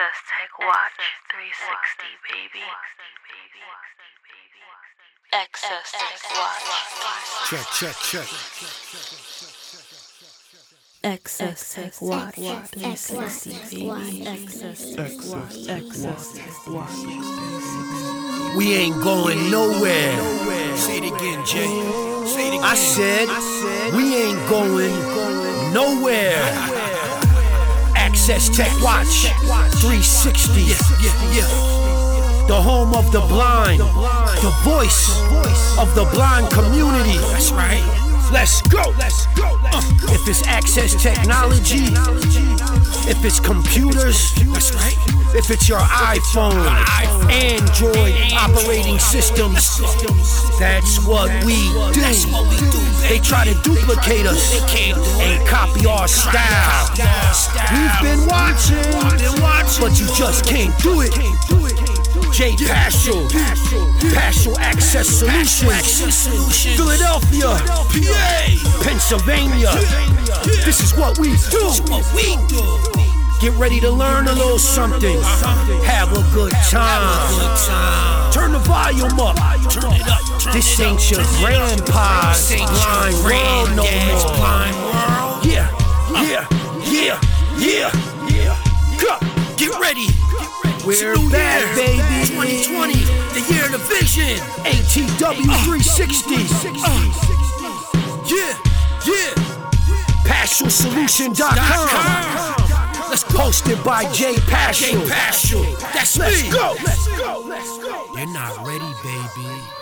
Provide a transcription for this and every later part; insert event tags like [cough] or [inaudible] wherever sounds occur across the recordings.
Access Tech Watch 360, baby. Access Tech Watch. Check, check, check. Access Tech Watch 360, baby. Access Tech Watch. Access Tech Watch. We ain't going nowhere. Say it again, Jay. Say it again. I said, we ain't going nowhere. Access Tech Watch 360. Yeah, yeah, yeah. The home of the blind. The voice of the blind community. That's right. Let's go. Let's go. Uh, if it's access technology, if it's computers, that's right. If it's your iPhone, Android operating systems, that's what we do. They try to duplicate us and copy our style. We've been watching, but you just can't do it. J. Paschal, Paschal Access Solutions, Philadelphia, PA, Pennsylvania. This is what we do. Get ready to learn a little something. Have a good time. Turn the volume up. This ain't your grandpa's blind world no more. Yeah, yeah, yeah, yeah, yeah. Get ready. We're back, baby. 2020, the year of the vision. ATW uh, 360. Uh, yeah, yeah. PaschalSolution.com. Let's go. Hosted by Jay Paschal. Paschal. That's Let's me. Go. Let's go. Let's go. You're not ready, baby.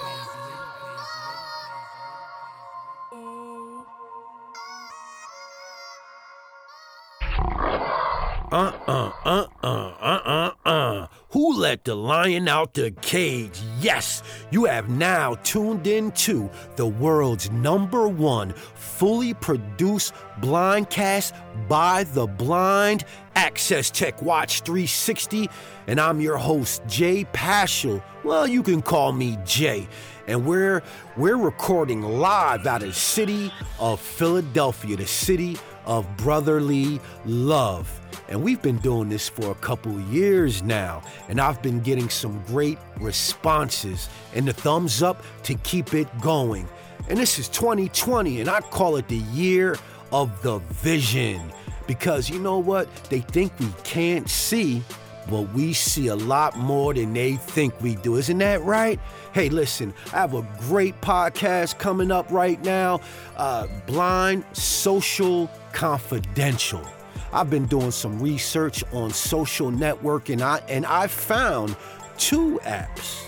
Uh uh uh uh uh uh uh. Who let the lion out the cage? Yes, you have now tuned in to the world's number one fully produced blindcast by the blind Access Tech Watch 360, and I'm your host Jay Paschal. Well, you can call me Jay, and we're we're recording live out of the city of Philadelphia, the city of brotherly love. And we've been doing this for a couple years now, and I've been getting some great responses and the thumbs up to keep it going. And this is 2020, and I call it the year of the vision. Because you know what? They think we can't see, but we see a lot more than they think we do. Isn't that right? Hey, listen, I have a great podcast coming up right now uh, Blind Social Confidential. I've been doing some research on social networking, I, and I found two apps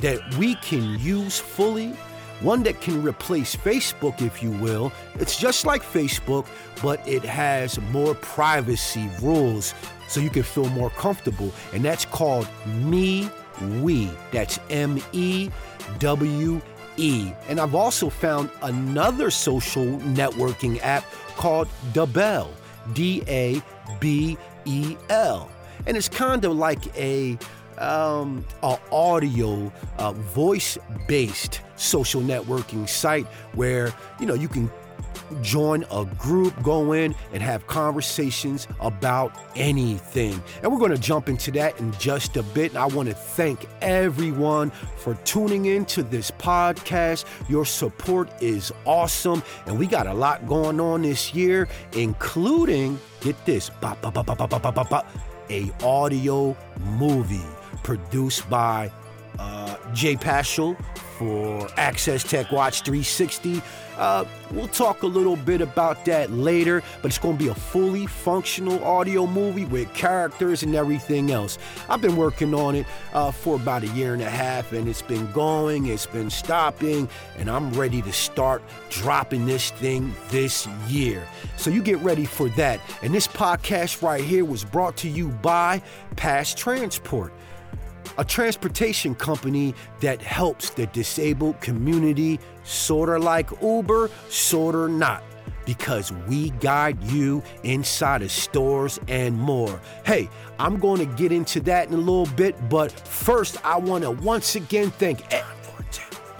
that we can use fully. One that can replace Facebook, if you will. It's just like Facebook, but it has more privacy rules so you can feel more comfortable. And that's called Me We. That's M E W E. And I've also found another social networking app called Dabel. D A B E L. And it's kind of like a um, a audio, uh, voice-based social networking site where you know you can join a group, go in and have conversations about anything. And we're going to jump into that in just a bit. And I want to thank everyone for tuning in to this podcast. Your support is awesome. And we got a lot going on this year, including, get this, a audio movie produced by uh, Jay Paschal for Access Tech Watch 360. Uh, we'll talk a little bit about that later, but it's going to be a fully functional audio movie with characters and everything else. I've been working on it uh, for about a year and a half, and it's been going, it's been stopping, and I'm ready to start dropping this thing this year. So you get ready for that. And this podcast right here was brought to you by Past Transport a transportation company that helps the disabled community, sorta like Uber, sorta not. Because we guide you inside of stores and more. Hey, I'm going to get into that in a little bit, but first, I want to once again thank.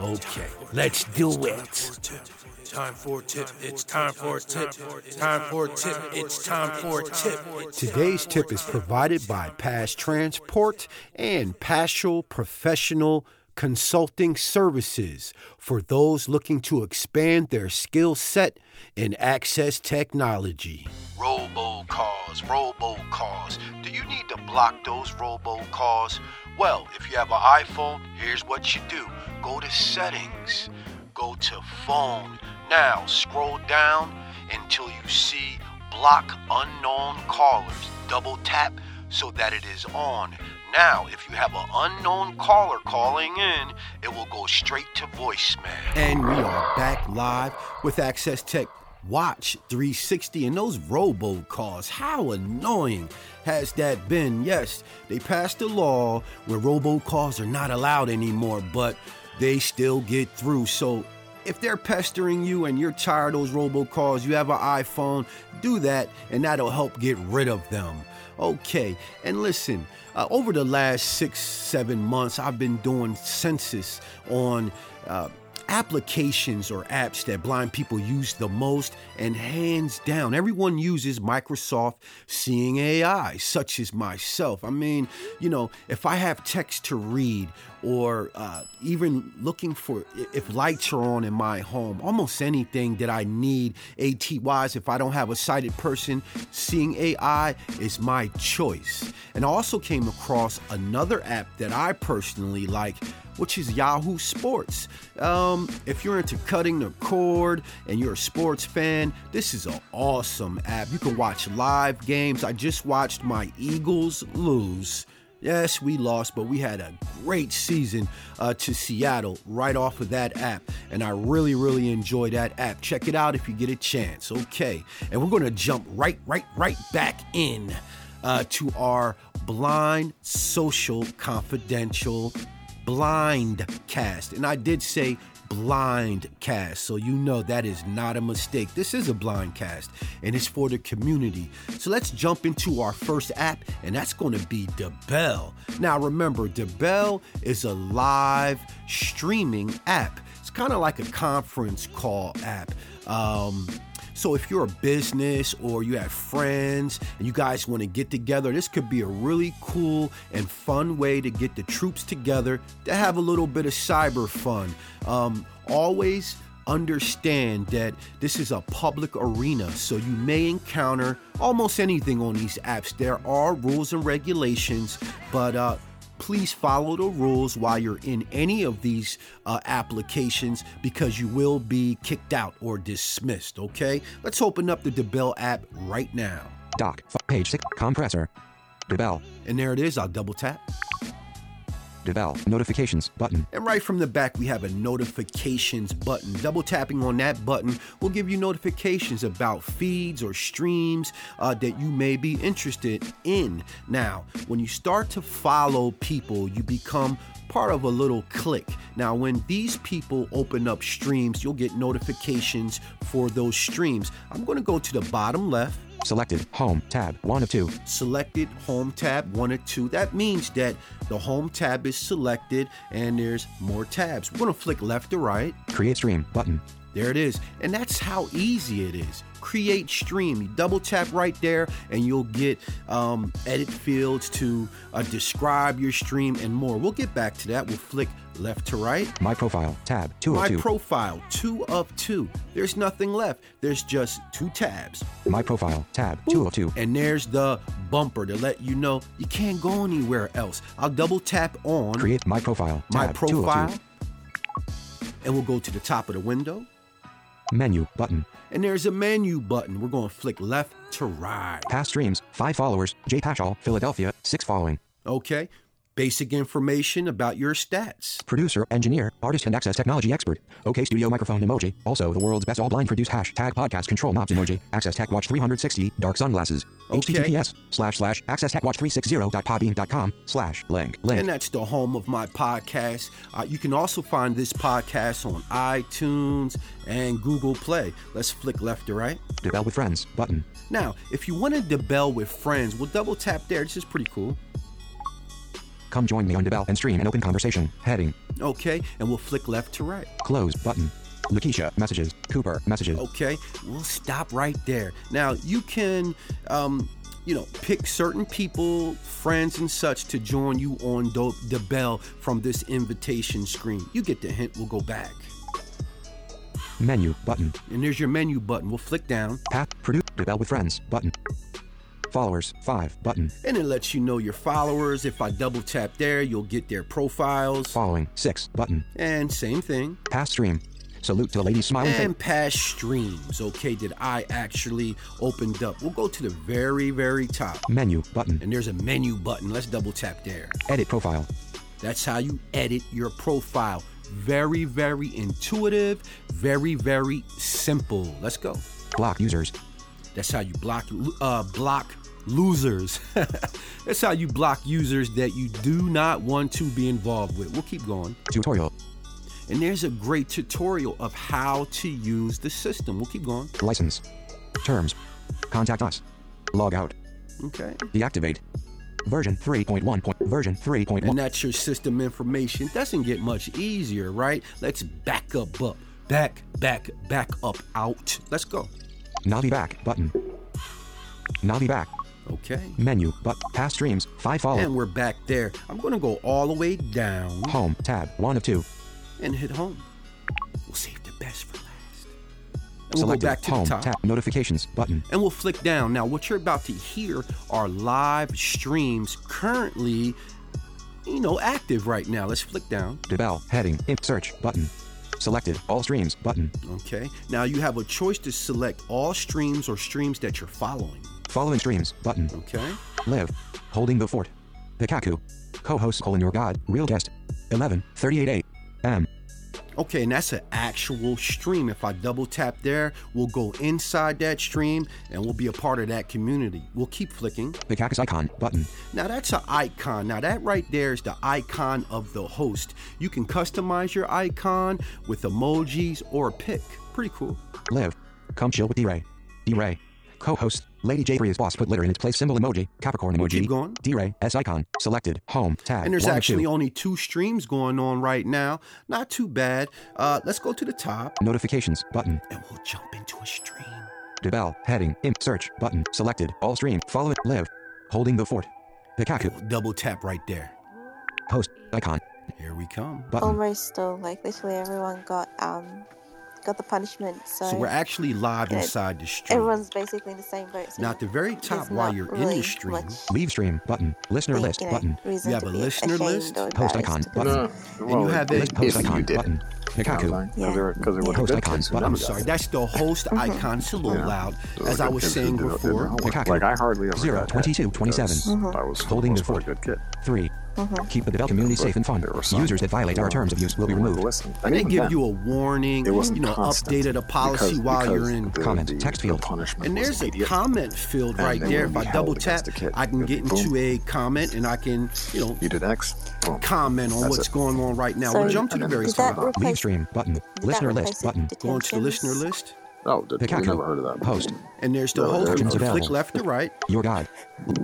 Okay, let's do it. Time for a tip. It's time for a tip. Time for a tip. It's time for a tip. Today's tip is provided by Pass Transport and Paschal Professional Consulting Services for those looking to expand their skill set in access technology. Robocalls, robocalls. Do you need to block those robocalls? Well, if you have an iPhone, here's what you do go to settings, go to phone. Now, scroll down until you see block unknown callers. Double tap so that it is on. Now, if you have an unknown caller calling in, it will go straight to voicemail. And we are back live with Access Tech Watch 360 and those robocalls. How annoying has that been? Yes, they passed a law where robocalls are not allowed anymore, but they still get through. So if they're pestering you and you're tired of those robocalls, you have an iPhone, do that and that'll help get rid of them. Okay, and listen, uh, over the last six, seven months, I've been doing census on. Uh, applications or apps that blind people use the most, and hands down, everyone uses Microsoft Seeing AI, such as myself. I mean, you know, if I have text to read or uh, even looking for if lights are on in my home, almost anything that I need AT wise, if I don't have a sighted person, Seeing AI is my choice. And I also came across another app that I personally like which is Yahoo Sports. Um, if you're into cutting the cord and you're a sports fan, this is an awesome app. You can watch live games. I just watched my Eagles lose. Yes, we lost, but we had a great season uh, to Seattle right off of that app. And I really, really enjoy that app. Check it out if you get a chance. Okay. And we're going to jump right, right, right back in uh, to our blind social confidential blind cast. And I did say blind cast, so you know that is not a mistake. This is a blind cast, and it's for the community. So let's jump into our first app, and that's going to be Dabel. Now remember, Dabel is a live streaming app. It's kind of like a conference call app. Um, so if you're a business or you have friends and you guys want to get together, this could be a really cool and fun way to get the troops together to have a little bit of cyber fun. Um, always understand that this is a public arena, so you may encounter almost anything on these apps. There are rules and regulations, but uh, please follow the rules while you're in any of these uh, applications because you will be kicked out or dismissed. Okay, let's open up the Dabel app right now. Doc, page six, compressor, Dabel. And there it is. I'll double tap. Dabel notifications button. And right from the back, we have a notifications button. Double tapping on that button will give you notifications about feeds or streams uh, that you may be interested in. Now, when you start to follow people, you become part of a little clique. Now, when these people open up streams, you'll get notifications for those streams. I'm going to go to the bottom left Selected Home tab 1 of 2. Selected Home tab 1 of 2. That means that the Home tab is selected and there's more tabs. We're going to flick left to right. Create stream button. There it is. And that's how easy it is. Create stream. You double tap right there, and you'll get um, edit fields to uh, describe your stream and more. We'll get back to that. We'll flick left to right. My profile tab two My of two. My profile two of two. There's nothing left. There's just two tabs. My profile tab two of two. And there's the bumper to let you know you can't go anywhere else. I'll double tap on Create my profile my tab two of profile, two. and we'll go to the top of the window. Menu button. And there's a menu button. We're going to flick left to right. Past streams five followers. J Paschal, Philadelphia six following. Okay. Basic information about your stats. Producer, engineer, artist, and access technology expert. OK Studio microphone emoji. Also, the world's best all blind produce hashtag podcast control knobs emoji. Access Tech Watch 360 dark sunglasses. Okay. HTTPS slash slash access tech watch 360.podbean.com slash link. Link. And that's the home of my podcast. Uh, you can also find this podcast on iTunes and Google Play. Let's flick left to right. Dabel with friends button. Now, if you wanted to bell with friends, we'll double tap there. This is pretty cool. Come join me on Dabel and stream an open conversation. Heading. Okay, and we'll flick left to right. Close button. Lakeisha, messages. Cooper, messages. Okay, we'll stop right there. Now you can, um, you know, pick certain people, friends and such, to join you on the, the bell from this invitation screen. You get the hint. We'll go back, Menu, button. and there's your menu button. We'll flick down, Path, produce, Bell with friends, button. Followers, 5, button. and it lets you know your followers. If I double tap there, you'll get their profiles. Following, 6, button. And same thing. Past stream. Salute to the lady's smiling face. and past streams, okay, that I actually opened up. We'll go to the very, very top. Menu, button. And there's a menu button. Let's double tap there. Edit profile. That's how you edit your profile. Very, very intuitive, very, very simple. Let's go. Block users. That's how you block uh, block losers. [laughs] That's how you block users that you do not want to be involved with. We'll keep going. Tutorial. And there's a great tutorial of how to use the system. We'll keep going. License. Terms. Contact us. Log out. Okay. Deactivate. Version 3.1. Version 3.1. and that's your system information. Doesn't get much easier, right? Let's back up, up, back, back, back up, out. Let's go. Navi back button. Navi back. Okay. Menu, but past streams, 5 follow. And we're back there. I'm gonna go all the way down Home, tab, 1 of 2. and hit home. We'll save the best for last. And we'll go back to Home, the top. tab, notifications, button. and we'll flick down. Now, what you're about to hear are live streams currently, you know, active right now. Let's flick down. Dabel, heading, in, search, button. Selected, all streams, button. Okay. Now you have a choice to select all streams or streams that you're following. Following streams, button. Okay. Live, holding the fort. Pikachu, co-host colon your god, real guest. 11, 38 a.m. Okay, and that's an actual stream. If I double tap there, we'll go inside that stream and we'll be a part of that community. We'll keep flicking. Pikachu's icon, button. Now that's an icon. Now that right there is the icon of the host. You can customize your icon with emojis or a pic. Pretty cool. Live, come chill with D-Ray. D-Ray, co-host, Lady J is boss put litter in its place symbol emoji, Capricorn emoji. keep going. D-Ray, S icon, selected, home, tab. And there's one actually two. only two streams going on right now. Not too bad. Uh, let's go to the top Notifications, button. and we'll jump into a stream. Dabel, heading, in, search, button, selected, all stream, follow it, live, holding the fort. Pikachu, We'll double tap right there. host, icon, Here we come. button. almost though like literally everyone got um got the punishment so, So we're actually live Yeah, inside the stream. everyone's basically in the same boat so Now at the very top, while you're in the stream, much, Leave stream, button, listener like, list, you know, button. reason You have a listener list? or Post embarrassed icon, because- button. and you have a List post icon, button. Pikachu, Yeah. Because it would Post have icon, button. I'm sorry, that's the host [laughs] icon. It's a little loud. As I was saying before, homework. Pikachu. Like I hardly ever 0 22 27. Mm-hmm. I was Holding the for a fort. good kid. 3. Keep the Dabel community safe and fun. There were some Users that violate our terms of use will be removed. Listen. and And they give then, you a warning, it wasn't you know, constant updated a policy because- while because you're in. the- Comment, the- text field. punishment And there's a immediate. comment field right they there. If I double tap, against the kid. I can get be into boom. a comment and I can, you know, You did X. Boom. comment on That's what's it. going on right now. So we'll jump to the very did that top. Leave stream, button. Listener list, button. Go into the listener list. Oh, did, we Pikachu. never heard of that. Post. And there's the No, host. there's You options can flick available. left to right. Your god.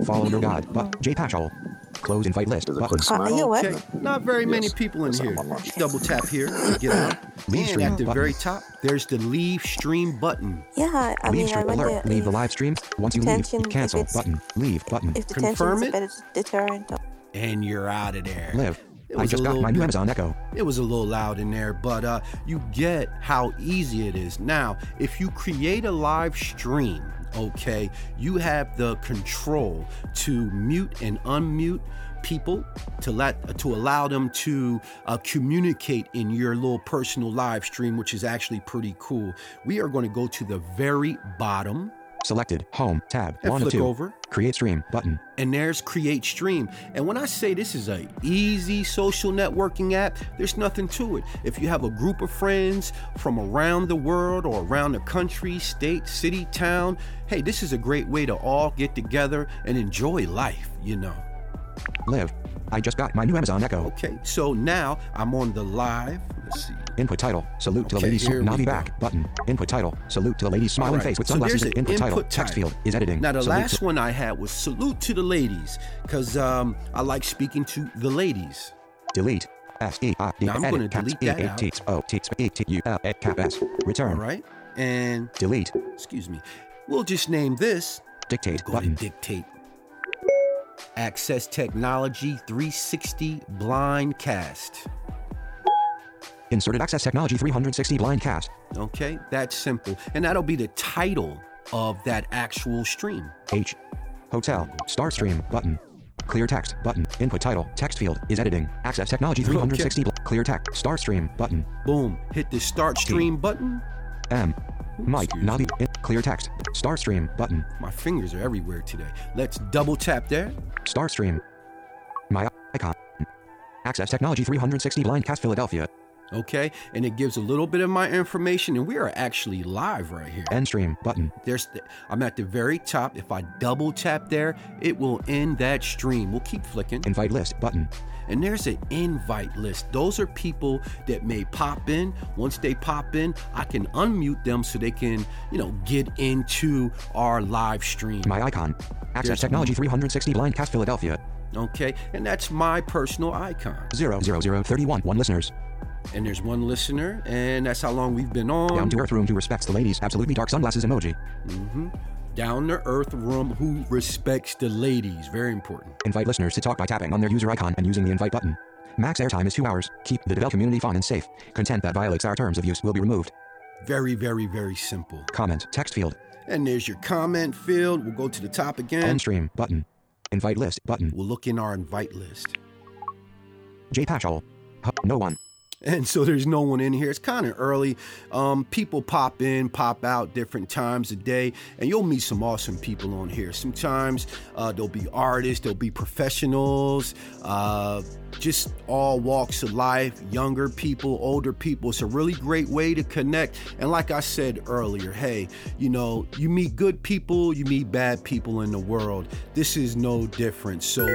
Follow your god, but J Patchhole. Close invite list, Does it button. click Uh, smack? are what? Okay, not very many people in Yes, here. on lunch. Just double tap here get out. Leave and stream at the button. very top, there's the leave stream button. yeah I Leave mean I stream wonder alert. Leave the live stream. Once you leave, cancel button. Leave button. if Confirm it. a better deterrent And you're out of there. Live. It I just got little my new Amazon Echo. It was a little loud in there, but uh, you get how easy it is. Now, if you create a live stream, okay, you have the control to mute and unmute people to let to allow them to uh, communicate in your little personal live stream, which is actually pretty cool. We are going to go to the very bottom Selected. Home. Tab. and One of two. over. Create stream button. and there's create stream and when i say this is a easy social networking app there's nothing to it if you have a group of friends from around the world or around the country state city town hey this is a great way to all get together and enjoy life you know Live. I just got my new Amazon Echo. okay so now i'm on the live let's see Input title. Salute to the Okay, lady's here Navi back button. Input title. Salute to the lady's smiling Alright, face with so sunglasses. an input, title. input Text field is editing. Now the Salute last to- one I had was salute to the ladies, because um, I like speaking to the ladies. delete. S E I D Now I'm gonna delete E, that out. T, O, T, sp- E, T, U, L, A, cap S. Return. All right. And Delete. excuse me. We'll just name this Dictate button. dictate. Access Technology 360 Blind Cast. Inserted Access Technology 360 Blind Cast. Okay, that's simple. And that'll be the title of that actual stream. H. Hotel. Start stream button. Clear text button. Input title. Text field is editing. Access Technology 360. bl- Clear text. Start stream button. Boom. Hit the start stream button. M. Mike. Navi. In- clear text. Start stream button. My fingers are everywhere today. Let's double tap there. Start stream. My icon. Access Technology 360 Blind Cast Philadelphia. Okay, and it gives a little bit of my information, and we are actually live right here. End stream button. There's, the, I'm at the very top. If I double tap there, it will end that stream. We'll keep flicking. Invite list button. And there's an invite list. Those are people that may pop in. Once they pop in, I can unmute them so they can, you know, get into our live stream. My icon. Access There's- Technology 360 Blind Cast Philadelphia. Okay, and that's my personal icon. 00031. One listeners. And there's one listener, and that's how long we've been on. Down to earth room who respects the ladies. Absolutely dark sunglasses emoji. Mm-hmm. Down to earth room who respects the ladies. Very important. Invite listeners to talk by tapping on their user icon and using the invite button. Max airtime is two hours. Keep the Dabel community fun and safe. Content that violates our terms of use will be removed. Very, very, very simple. Comment. Text field. And there's your comment field. We'll go to the top again. End stream button. Invite list button. We'll look in our invite list. J Patchell. No one. And so there's no one in here. It's kind of early. Um, people pop in, pop out different times a day, and you'll meet some awesome people on here. Sometimes uh, there'll be artists, there'll be professionals, uh, just all walks of life, younger people, older people. It's a really great way to connect. And like I said earlier, hey, you know, you meet good people, you meet bad people in the world. This is no different. So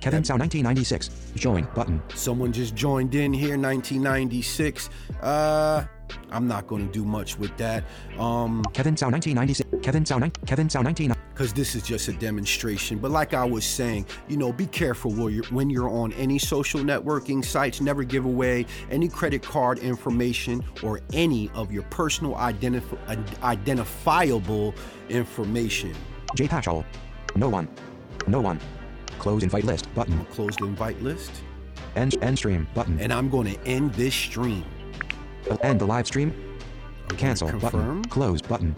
Kevin Sound 1996. Join button. Someone just joined in here, 1996. Uh, I'm not going to do much with that. Um, Kevin Sound 1996. Kevin Sound. nine- Kevin Sound 19. because this is just a demonstration. But like I was saying, you know, be careful when you're, when you're on any social networking sites. Never give away any credit card information or any of your personal identif- identifiable information. J Patchell. No one. No one. Close invite list button. Close the invite list, End, end stream button. and I'm going to end this stream. Uh, end the live stream. Cancel Confirm. button. Close button.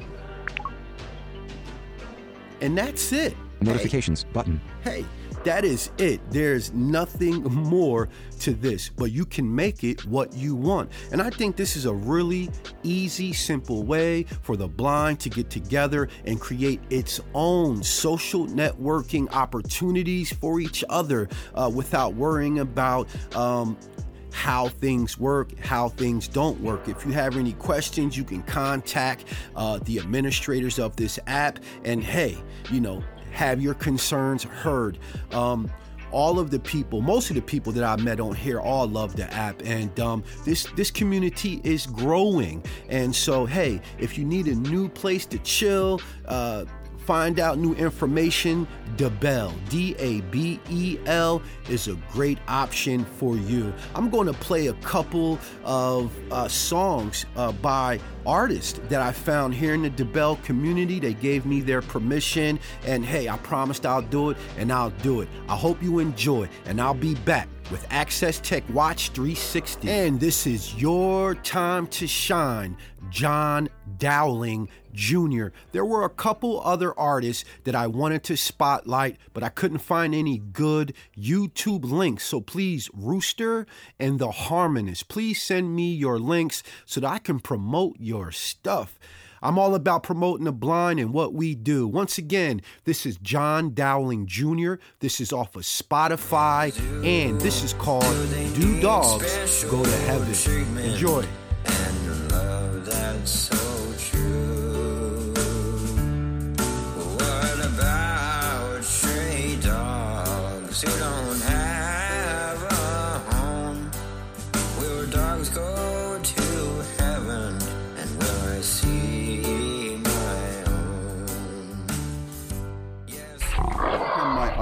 And that's it. Hey. Notifications button. hey, that is it. There's nothing more to this, but you can make it what you want. And I think this is a really easy, simple way for the blind to get together and create its own social networking opportunities for each other uh, without worrying about. Um, how things work, how things don't work. If you have any questions, you can contact uh, the administrators of this app. And hey, you know, have your concerns heard. Um, all of the people, most of the people that I met on here, all love the app, and um, this this community is growing. And so, hey, if you need a new place to chill, uh, find out new information, Dabel, D A B E L, is a great option for you. I'm going to play a couple of uh, songs uh, by artists that I found here in the Dabel community. They gave me their permission, and hey, I promised I'll do it, and I'll do it. I hope you enjoy, and I'll be back with Access Tech Watch 360. And this is your time to shine, John Dowling Jr. There were a couple other artists that I wanted to spotlight, but I couldn't find any good YouTube links. So please, Rooster and the Harmonist, please send me your links so that I can promote your stuff. I'm all about promoting the blind and what we do. Once again, this is John Dowling Jr. This is off of Spotify, and this is called Do Dogs Go to Heaven? Enjoy.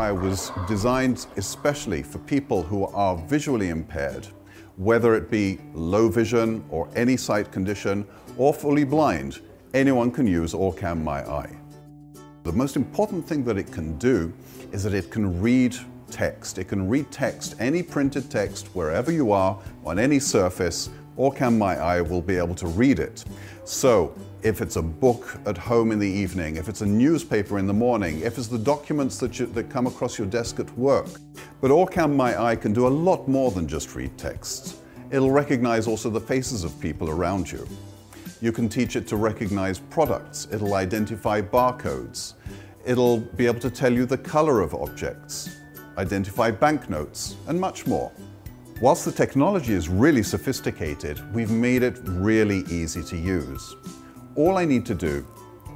Eye was designed especially for people who are visually impaired, whether it be low vision or any sight condition or fully blind. Anyone can use Orcam My Eye. The most important thing that it can do is that it can read text. It can read text, any printed text, wherever you are, on any surface. Orcam My Eye will be able to read it. So, if it's a book at home in the evening, if it's a newspaper in the morning, if it's the documents that, you, that come across your desk at work. But Orcam My Eye can do a lot more than just read texts. It'll recognize also the faces of people around you. You can teach it to recognize products. It'll identify barcodes. It'll be able to tell you the color of objects, identify banknotes, and much more. Whilst the technology is really sophisticated, we've made it really easy to use. All I need to do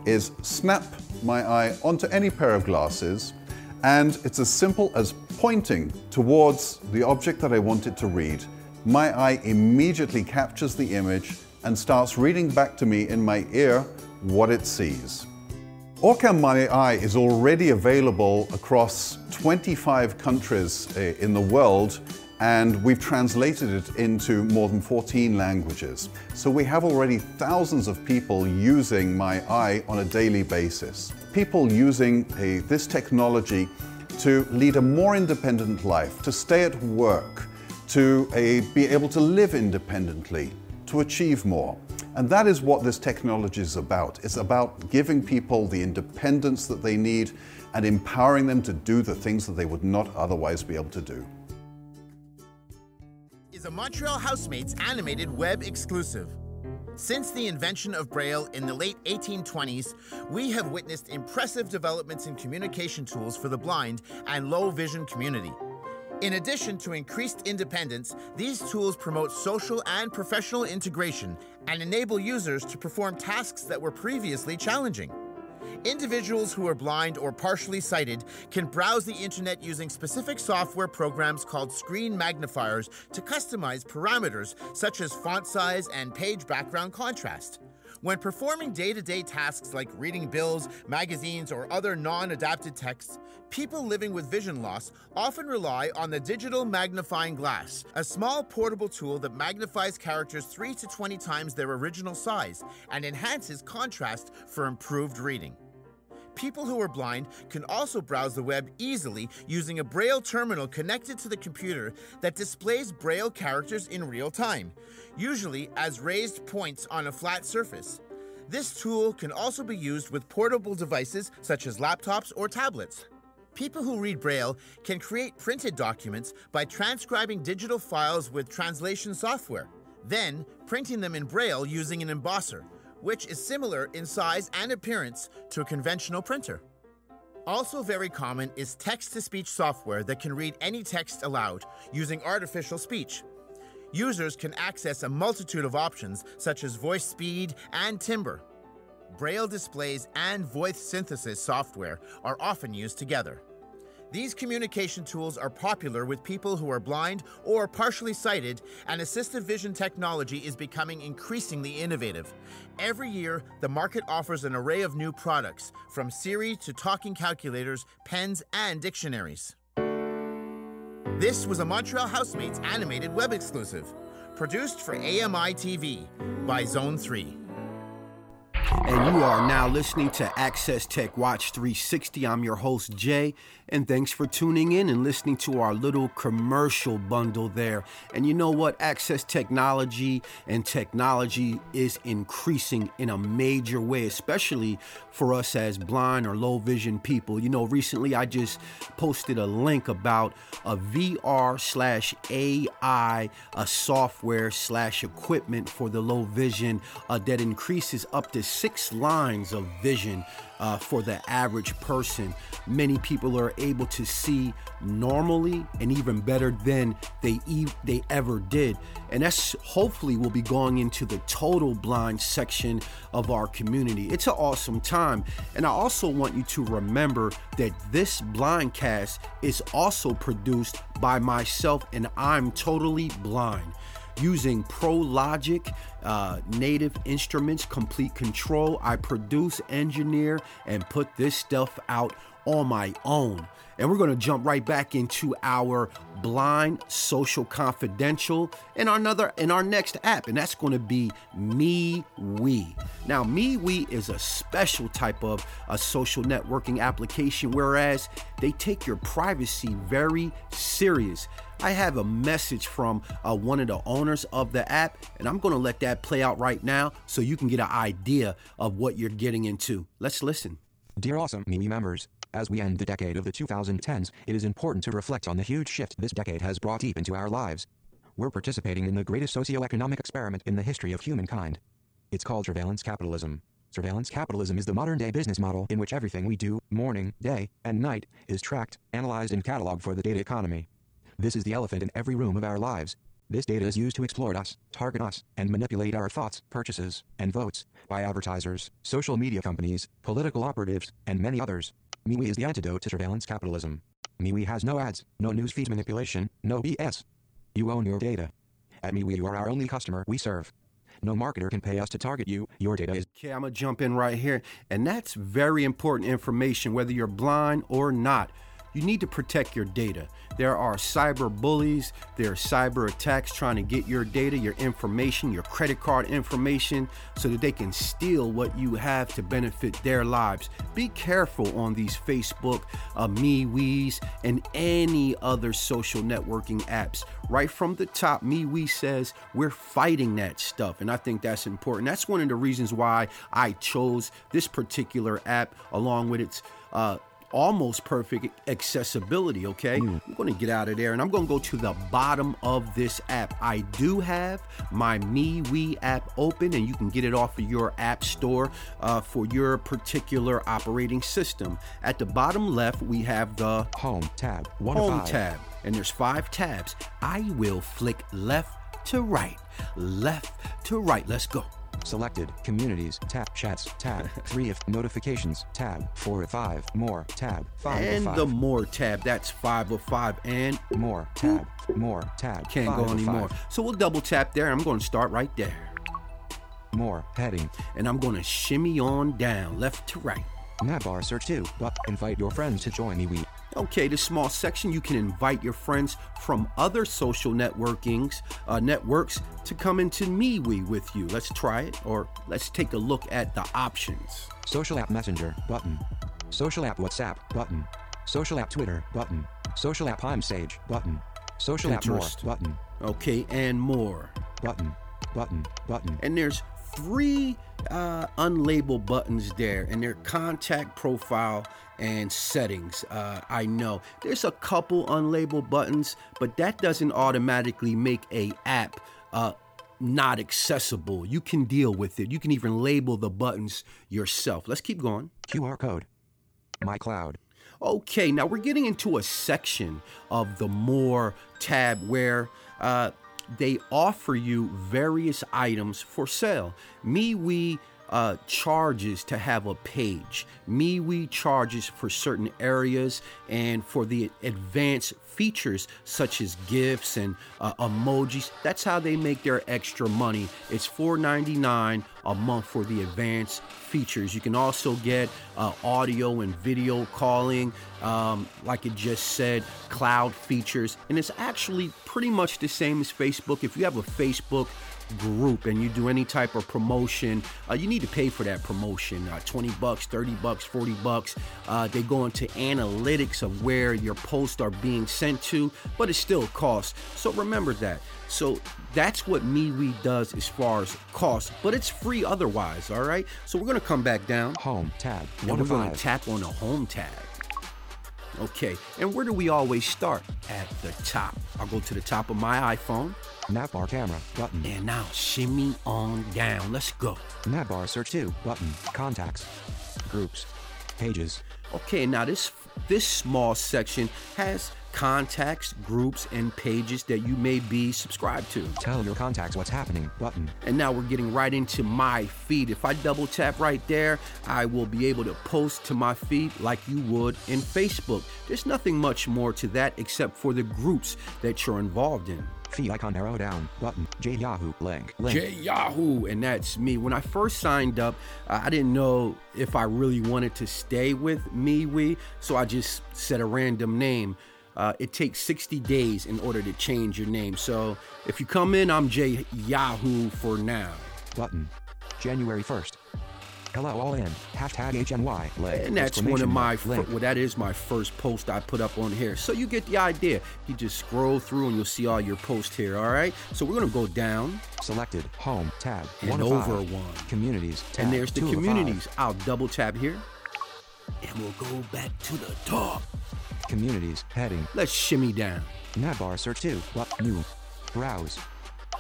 is snap my eye onto any pair of glasses, and it's as simple as pointing towards the object that I want it to read. My eye immediately captures the image and starts reading back to me in my ear what it sees. Orcam My Eye is already available across 25 countries uh, in the world and we've translated it into more than 14 languages. So we have already thousands of people using My Eye on a daily basis. People using uh, this technology to lead a more independent life, to stay at work, to uh, be able to live independently, to achieve more. And that is what this technology is about. It's about giving people the independence that they need and empowering them to do the things that they would not otherwise be able to do. Is a Montreal Housemates animated web exclusive. Since the invention of Braille in the late 1820s, we have witnessed impressive developments in communication tools for the blind and low vision community. In addition to increased independence, these tools promote social and professional integration and enable users to perform tasks that were previously challenging. Individuals who are blind or partially sighted can browse the internet using specific software programs called screen magnifiers to customize parameters such as font size and page background contrast. When performing day to day tasks like reading bills, magazines, or other non adapted texts, people living with vision loss often rely on the digital magnifying glass, a small portable tool that magnifies characters 3 to 20 times their original size and enhances contrast for improved reading. People who are blind can also browse the web easily using a Braille terminal connected to the computer that displays Braille characters in real time, usually as raised points on a flat surface. This tool can also be used with portable devices such as laptops or tablets. People who read Braille can create printed documents by transcribing digital files with translation software, then printing them in Braille using an embosser which is similar in size and appearance to a conventional printer. Also, very common is text to speech software that can read any text aloud using artificial speech. Users can access a multitude of options such as voice speed and timbre. Braille displays and voice synthesis software are often used together. These communication tools are popular with people who are blind or partially sighted, and assistive vision technology is becoming increasingly innovative. Every year, the market offers an array of new products, from Siri to talking calculators, pens, and dictionaries. This was a Montreal Housemates animated web exclusive, produced for AMI TV by Zone 3. And you are now listening to Access Tech Watch 360. I'm your host, Jay, and thanks for tuning in and listening to our little commercial bundle there. And you know what? Access technology and technology is increasing in a major way, especially for us as blind or low vision people. You know, recently I just posted a link about a VR slash AI, a software slash equipment for the low vision uh, that increases up to six lines of vision uh, for the average person. Many people are able to see normally and even better than they e- they ever did, and that's hopefully will be going into the total blind section of our community. It's an awesome time, and I also want you to remember that this blindcast is also produced by myself, and I'm totally blind using Pro Logic, uh, Native Instruments, Komplete Kontrol. I produce, engineer, and put this stuff out on my own. And we're going to jump right back into our blind social confidential in our another in our next app, and that's going to be MeWe. Now, MeWe is a special type of a social networking application, whereas they take your privacy very serious. I have a message from uh, one of the owners of the app, and I'm going to let that play out right now so you can get an idea of what you're getting into. Let's listen. Dear awesome MeWe members, as we end the decade of the 2010s, it is important to reflect on the huge shift this decade has brought deep into our lives. We're participating in the greatest socioeconomic experiment in the history of humankind. It's called surveillance capitalism. Surveillance capitalism is the modern day business model in which everything we do, morning, day, and night, is tracked, analyzed, and cataloged for the data economy. This is the elephant in every room of our lives. This data is used to exploit us, target us, and manipulate our thoughts, purchases, and votes by advertisers, social media companies, political operatives, and many others. MeWe is the antidote to surveillance capitalism. MeWe has no ads, no newsfeed manipulation, no BS. You own your data. At MeWe, you are our only customer we serve. No marketer can pay us to target you. Your data is Okay, I'm gonna jump in right here, and that's very important information, whether you're blind or not. You need to protect your data. There are cyber bullies, there are cyber attacks trying to get your data, your information, your credit card information, so that they can steal what you have to benefit their lives. Be careful on these Facebook, uh, MeWe's, and any other social networking apps. Right from the top, MeWe says we're fighting that stuff, and I think that's important. That's one of the reasons why I chose this particular app along with its uh, almost perfect accessibility, okay? I'm going to get out of there and I'm going to go to the bottom of this app. I do have my MeWe app open and you can get it off of your app store uh, for your particular operating system. At the bottom left, we have the home tab. One home tab and there's five tabs. I will flick left to right, left to right. Let's go. Selected. Communities. Tab. Chats. Tab. [laughs] 3 if notifications. Tab. 4 of 5. More. Tab. 5 and 5. the more tab, that's five of five. And More. Tab. More. Tab. can't 5 go anymore. So we'll double tap there. I'm going to start right there. More. Heading. And I'm going to shimmy on down, left to right. Navbar search 2. But invite your friends to join MeWe. Okay, this small section, you can invite your friends from other social networkings, uh, networks to come into MeWe with you. Let's try it, or let's take a look at the options. Social app Messenger button. Social app WhatsApp button. Social app Twitter button. Social app Sage button. Social app More button. Okay, and more. Button. Button. Button. And there's three uh, unlabeled buttons there, and their contact profile and settings. Uh, I know there's a couple unlabeled buttons, but that doesn't automatically make a app uh, not accessible. You can deal with it. You can even label the buttons yourself. Let's keep going. QR code. My cloud. Okay, now we're getting into a section of the More tab where uh, they offer you various items for sale. MeWe uh, charges to have a page. MeWe charges for certain areas and for the advanced features such as gifs and uh, emojis. That's how they make their extra money. It's $4.99 a month for the advanced features. You can also get uh, audio and video calling, um, like it just said, cloud features, and it's actually pretty much the same as Facebook. If you have a Facebook group and you do any type of promotion, uh, you need to pay for that promotion. Uh, 20 bucks, 30 bucks, 40 bucks. Uh, they go into analytics of where your posts are being sent to, but it still costs. So remember that. So that's what MeWe does as far as cost, but it's free otherwise, all right? So we're gonna come back down Home tab. and One we're gonna tap on the home tab. Okay, and where do we always start? At the top. I'll go to the top of my iPhone Navbar camera button. and now shimmy on down. Let's go. Navbar search 2 button. Contacts. Groups. Pages. Okay, now this this small section has contacts, groups, and pages that you may be subscribed to. Tell your contacts what's happening button. And now we're getting right into my feed. If I double tap right there, I will be able to post to my feed like you would in Facebook. There's nothing much more to that except for the groups that you're involved in. Fee icon arrow down. Button. J Yahoo. Link. Link. J Yahoo, and that's me. When I first signed up, uh, I didn't know if I really wanted to stay with MeWe, so I just set a random name. Uh, it takes 60 days in order to change your name. So if you come in, I'm J Yahoo for now. Button. January 1st. Hello all in. Hashtag HNY. Link. And that's one of my, mark. fir- well, that is my first post I put up on here. So you get the idea. You just scroll through and you'll see all your posts here, all right? So we're gonna go down Selected. Home. Tab. and one over five. one. Communities. Tab. And there's the two communities. I'll double tap here. And we'll go back to the top. Communities. Heading. Let's shimmy down. Navbar search 2. What? New. Browse.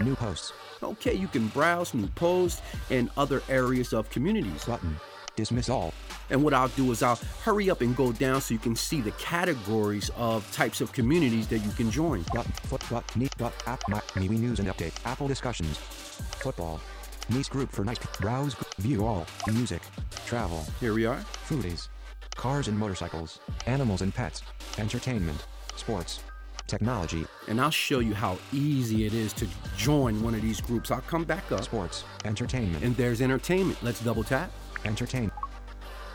New posts. Okay, you can browse new posts and other areas of communities. Button. Dismiss all. And what I'll do is I'll hurry up and go down so you can see the categories of types of communities that you can join. Button. Foot. Neat. But. App. My. MeWe news and update. Apple discussions. Football. Nice group for nice. Browse. View all. Music. Travel. Here we are. Foodies. Cars and motorcycles. Animals and pets. Entertainment. Sports. Technology. And I'll show you how easy it is to join one of these groups. I'll come back up. Sports. Entertainment. And there's entertainment. Let's double tap. Entertain.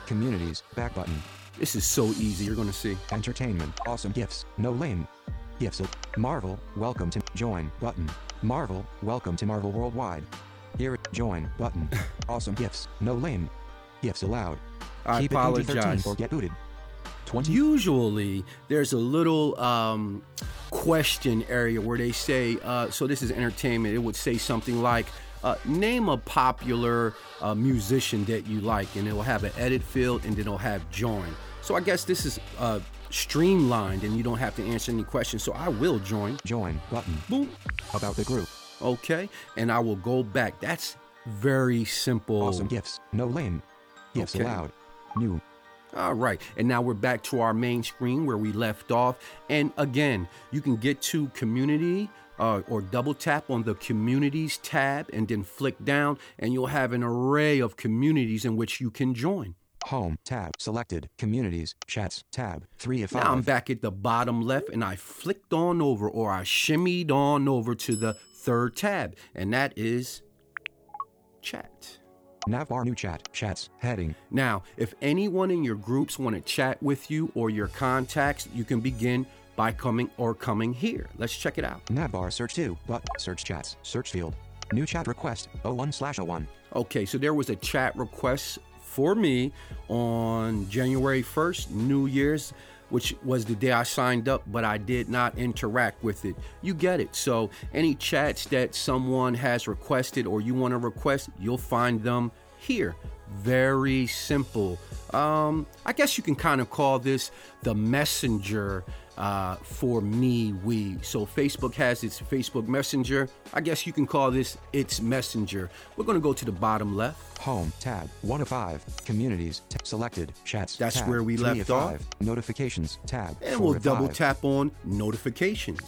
Communities. Back button. This is so easy, you're gonna see. Entertainment. Awesome gifts. No lame. Gifts. Marvel. Welcome to join button. Marvel. Welcome to Marvel Worldwide. Here. Join button. [laughs] awesome gifts. No lame. Gifts allowed. I Keep it PG-13 apologize. or get booted. 20. Usually, there's a little um, question area where they say, uh, so this is entertainment. It would say something like, uh, name a popular uh, musician that you like, and it will have an edit field and then it'll have join. So I guess this is uh, streamlined and you don't have to answer any questions. So I will join. Join button. Boom. About the group. Okay. And I will go back. That's very simple. Awesome gifts. No lame. Gifts Okay. allowed. New. All right, and now we're back to our main screen where we left off. And again, you can get to community uh, or double tap on the communities tab and then flick down, and you'll have an array of communities in which you can join. Home. Tab. Selected. Communities. Chats. Tab. 3 of 5. Now I'm back at the bottom left, and I flicked on over or I shimmied on over to the third tab, and that is chat. Navbar new chat. Chats. Heading. Now, if anyone in your groups want to chat with you or your contacts, you can begin by coming or coming here. Let's check it out. Navbar search 2. But. Search chats. Search field. New chat request. 01 slash 01. Okay, so there was a chat request for me on January 1st, New Year's, which was the day I signed up, but I did not interact with it. You get it. So, any chats that someone has requested or you want to request, you'll find them here. Very simple. Um, I guess you can kind of call this the messenger uh, for me, we. So Facebook has its Facebook Messenger. I guess you can call this its Messenger. We're going to go to the bottom left. Home. Tab. 1 of 5. Communities. T- selected. Chats. That's tab, where we 3 left of off. 5. Notifications. Tab. And 4 we'll double tap on notifications.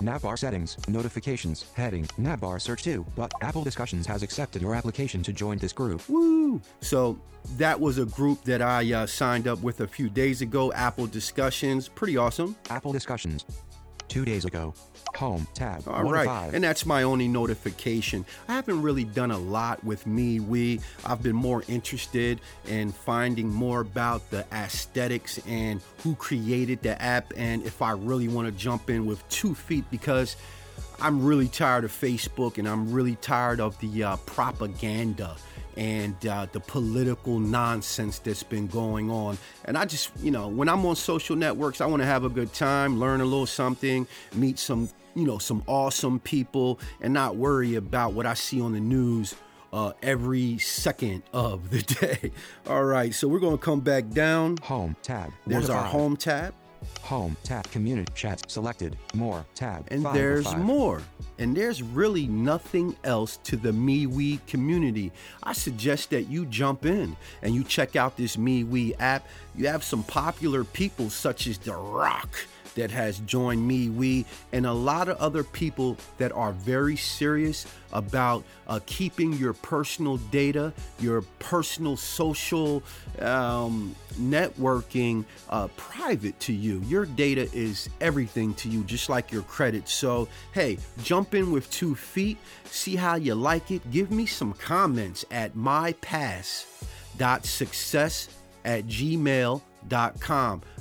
Navbar settings. Notifications. Heading. Navbar search 2. But Apple Discussions has accepted your application to join this group. Woo! So that was a group that I uh, signed up with a few days ago. Apple Discussions, pretty awesome. Apple Discussions. Two days ago. Home. Tab. All 1 of right, 5. and that's my only notification. I haven't really done a lot with MeWe, I've been more interested in finding more about the aesthetics and who created the app, and if I really want to jump in with two feet because I'm really tired of Facebook and I'm really tired of the uh, propaganda and uh, the political nonsense that's been going on. And I just, you know, when I'm on social networks, I want to have a good time, learn a little something, meet some, you know, some awesome people, and not worry about what I see on the news uh, every second of the [laughs] day. All right, so we're to come back down. Home. Tab. There's our home tab. Home. Tab. Community. Chats. Selected. More. Tab. And 5 there's 5. more. And there's really nothing else to the MeWe community. I suggest that you jump in and you check out this MeWe app. You have some popular people such as The Rock, that has joined MeWe, and a lot of other people that are very serious about uh, keeping your personal data, your personal social um, networking uh, private to you. Your data is everything to you, just like your credit. So, hey, jump in with two feet, see how you like it. Give me some comments at mypass.success at gmail.com.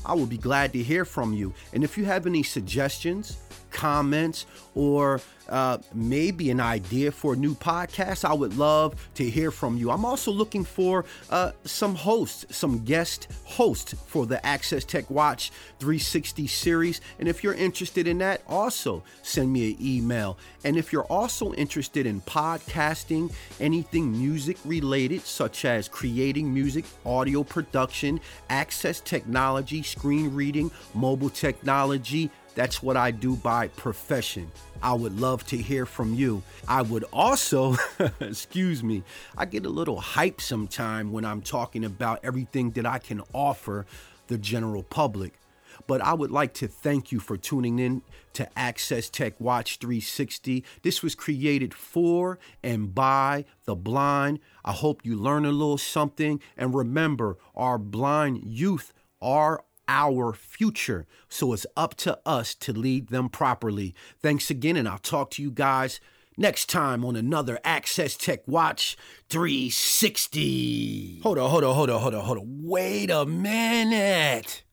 I will be glad to hear from you. And if you have any suggestions, comments, or uh, maybe an idea for a new podcast, I would love to hear from you. I'm also looking for uh, some hosts, some guest hosts for the Access Tech Watch 360 series. And if you're interested in that, also send me an email. And if you're also interested in podcasting, anything music related, such as creating music, audio production, access technology, screen reading, mobile technology, that's what I do by profession. I would love to hear from you. I would also, [laughs] excuse me, I get a little hype sometime when I'm talking about everything that I can offer the general public. But I would like to thank you for tuning in to Access Tech Watch 360. This was created for and by the blind. I hope you learn a little something. And remember, our blind youth are our future. So it's up to us to lead them properly. Thanks again, and I'll talk to you guys next time on another Access Tech Watch 360. Hold on, hold on, hold on, hold on, hold on. Wait a minute.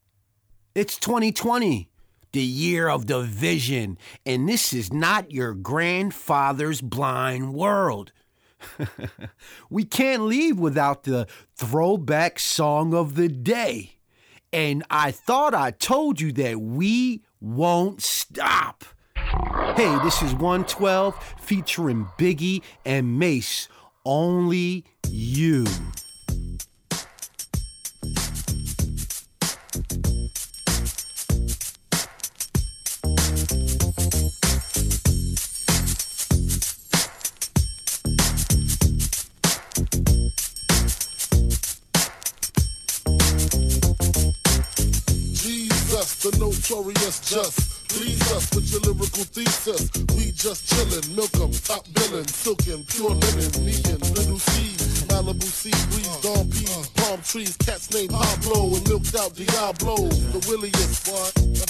It's 2020, the year of the vision, and this is not your grandfather's blind world. [laughs] we can't leave without the throwback song of the day. And I thought I told you that we won't stop. Hey, this is 112 featuring Biggie and Mase. Only you. Notorious just. Please us with your lyrical thesis. We just chillin', milk 'em, top billin', silkin', pure linen, and little C's, Malibu sea breeze, dawn peas, palm trees, cats named Pablo and milked out Diablo. The williest,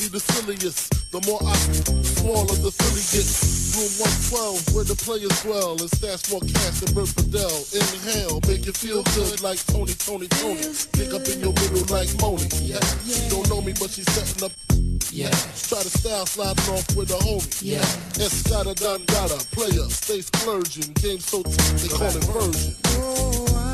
be the silliest. The more I, smaller the silly gets. Room 112, where the players dwell, and stash more cash than Bert Fidel. Inhale, make you feel good like Tony, Tony, Tony. Dig up in your middle like Moni. Yeah, she don't know me, but she's setting up. Yeah. Try to style sliding off with a homie. Yeah. Escada Dondada, player, stay splurging. Game so tight, they call it version. Oh,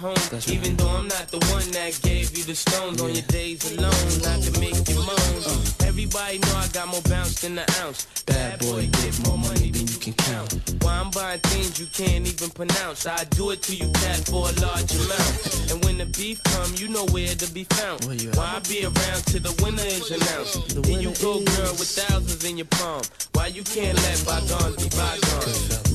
home. Even though I'm not the one that gave you the stones on your days alone, not to make you moan. Uh. Everybody know I got more bounce than the ounce. Bad boy, get more money than you can count. Why I'm buying things you can't even pronounce. I do it to you, cat, for a large amount. And when the beef come, you know where to be found. Why I be around till the winner is announced? Then you go, girl, with thousands in your palm. Why you can't let bygones be bygones?